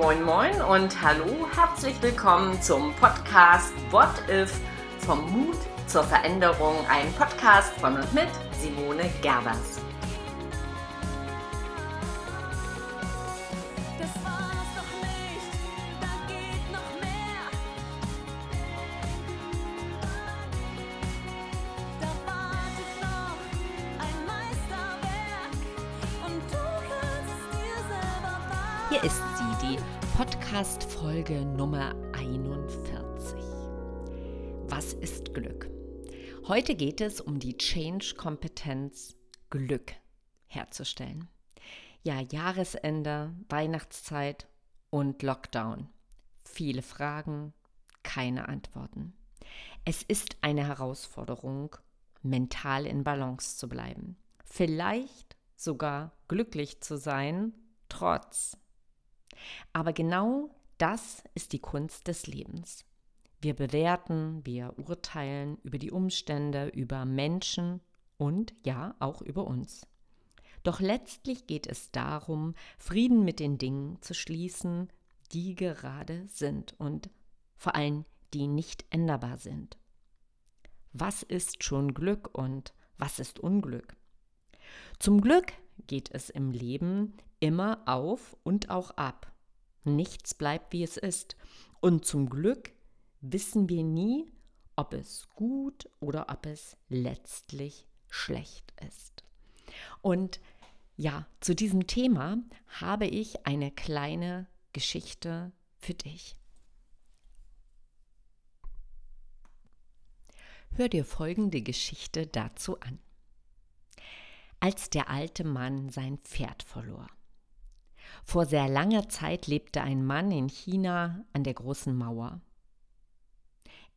Moin Moin und hallo, herzlich willkommen zum Podcast What If vom Mut zur Veränderung, ein Podcast von und mit Simone Gerbers. Hier ist sie, die Podcast-Folge Nummer 41. Was ist Glück? Heute geht es um die Change-Kompetenz Glück herzustellen. Ja, Jahresende, Weihnachtszeit und Lockdown. Viele Fragen, keine Antworten. Es ist eine Herausforderung, mental in Balance zu bleiben. Vielleicht sogar glücklich zu sein, trotz aber genau das ist die Kunst des Lebens. Wir bewerten, wir urteilen über die Umstände, über Menschen und ja, auch über uns. Doch letztlich geht es darum, Frieden mit den Dingen zu schließen, die gerade sind und vor allem die nicht änderbar sind. Was ist schon Glück und was ist Unglück? Zum Glück geht es im Leben immer auf und auch ab. Nichts bleibt, wie es ist. Und zum Glück wissen wir nie, ob es gut oder ob es letztlich schlecht ist. Und ja, zu diesem Thema habe ich eine kleine Geschichte für dich. Hör dir folgende Geschichte dazu an. Als der alte Mann sein Pferd verlor. Vor sehr langer Zeit lebte ein Mann in China an der großen Mauer.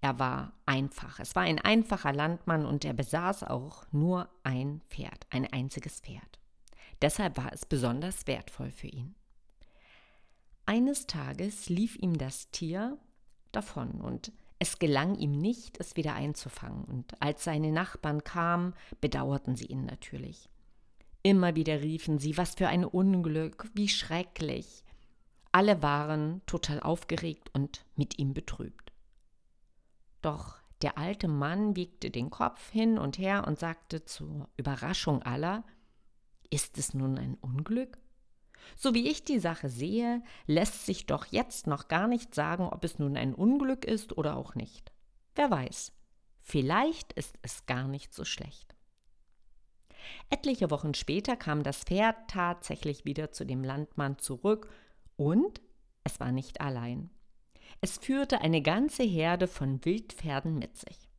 Er war einfach. Es war ein einfacher Landmann und er besaß auch nur ein Pferd, ein einziges Pferd. Deshalb war es besonders wertvoll für ihn. Eines Tages lief ihm das Tier davon und es gelang ihm nicht, es wieder einzufangen. Und als seine Nachbarn kamen, bedauerten sie ihn natürlich. Immer wieder riefen sie, was für ein Unglück, wie schrecklich. Alle waren total aufgeregt und mit ihm betrübt. Doch der alte Mann wiegte den Kopf hin und her und sagte zur Überraschung aller, ist es nun ein Unglück? So wie ich die Sache sehe, lässt sich doch jetzt noch gar nicht sagen, ob es nun ein Unglück ist oder auch nicht. Wer weiß, vielleicht ist es gar nicht so schlecht. Etliche Wochen später kam das Pferd tatsächlich wieder zu dem Landmann zurück und es war nicht allein. Es führte eine ganze Herde von Wildpferden mit sich.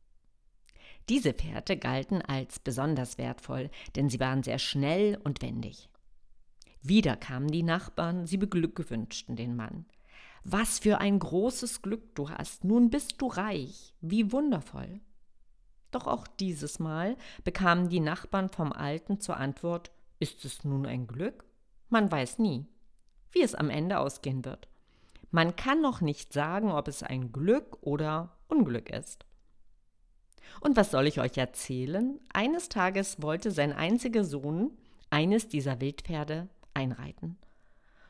Diese Pferde galten als besonders wertvoll, denn sie waren sehr schnell und wendig. Wieder kamen die Nachbarn, sie beglückwünschten den Mann. Was für ein großes Glück du hast, nun bist du reich, wie wundervoll. Doch auch dieses Mal bekamen die Nachbarn vom Alten zur Antwort, ist es nun ein Glück? Man weiß nie, wie es am Ende ausgehen wird. Man kann noch nicht sagen, ob es ein Glück oder Unglück ist. Und was soll ich euch erzählen? Eines Tages wollte sein einziger Sohn eines dieser Wildpferde einreiten.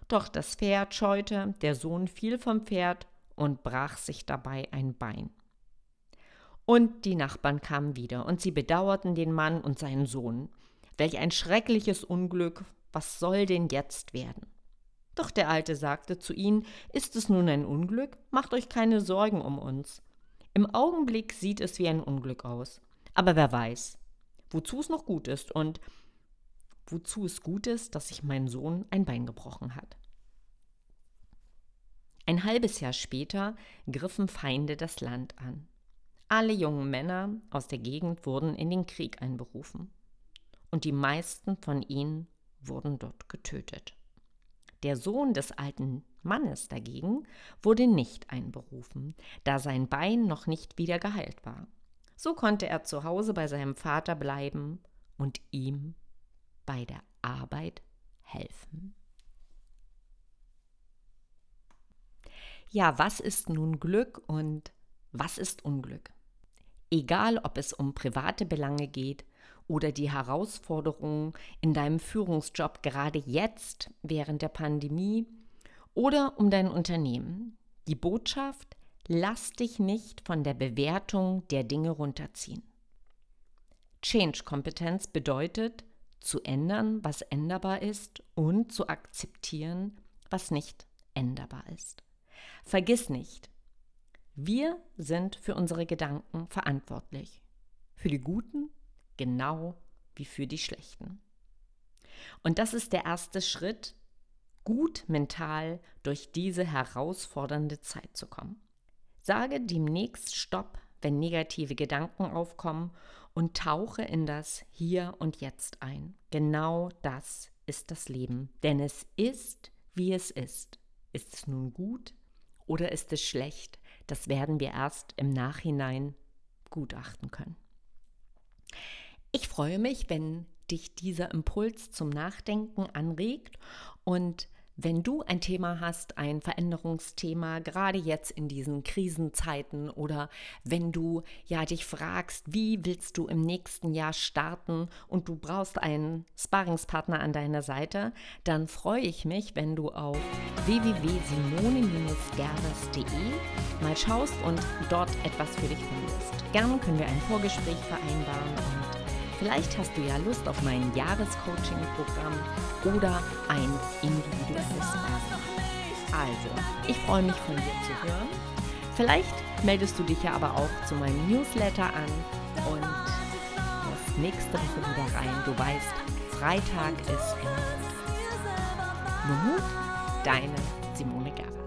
Doch das Pferd scheute, der Sohn fiel vom Pferd und brach sich dabei ein Bein. Und die Nachbarn kamen wieder, und sie bedauerten den Mann und seinen Sohn. Welch ein schreckliches Unglück, was soll denn jetzt werden? Doch der Alte sagte zu ihnen, ist es nun ein Unglück? Macht euch keine Sorgen um uns. Im Augenblick sieht es wie ein Unglück aus. Aber wer weiß, wozu es noch gut ist und wozu es gut ist, dass sich mein Sohn ein Bein gebrochen hat. Ein halbes Jahr später griffen Feinde das Land an. Alle jungen Männer aus der Gegend wurden in den Krieg einberufen und die meisten von ihnen wurden dort getötet. Der Sohn des alten Mannes dagegen wurde nicht einberufen, da sein Bein noch nicht wieder geheilt war. So konnte er zu Hause bei seinem Vater bleiben und ihm bei der Arbeit helfen. Ja, was ist nun Glück und was ist Unglück? Egal, ob es um private Belange geht oder die Herausforderungen in deinem Führungsjob gerade jetzt während der Pandemie oder um dein Unternehmen. Die Botschaft, lass dich nicht von der Bewertung der Dinge runterziehen. Change-Kompetenz bedeutet, zu ändern, was änderbar ist und zu akzeptieren, was nicht änderbar ist. Vergiss nicht, wir sind für unsere Gedanken verantwortlich. Für die guten genau wie für die schlechten. Und das ist der erste Schritt, gut mental durch diese herausfordernde Zeit zu kommen. Sage demnächst Stopp, wenn negative Gedanken aufkommen und tauche in das Hier und Jetzt ein. Genau das ist das Leben, denn es ist, wie es ist. Ist es nun gut oder ist es schlecht? Das werden wir erst im Nachhinein gutachten können. Ich freue mich, wenn dich dieser Impuls zum Nachdenken anregt und wenn du ein Thema hast, ein Veränderungsthema, gerade jetzt in diesen Krisenzeiten oder wenn du ja dich fragst, wie willst du im nächsten Jahr starten und du brauchst einen Sparingspartner an deiner Seite, dann freue ich mich, wenn du auf www.simone-gerdes.de mal schaust und dort etwas für dich findest. Gerne können wir ein Vorgespräch vereinbaren und Vielleicht hast du ja Lust auf mein Jahrescoaching-Programm oder ein individuelles Sparring. Also, ich freue mich von dir zu hören. Vielleicht meldest du dich ja aber auch zu meinem Newsletter an und das nächste Woche wieder rein. Du weißt, Freitag ist Mut, deine Simone Gerber.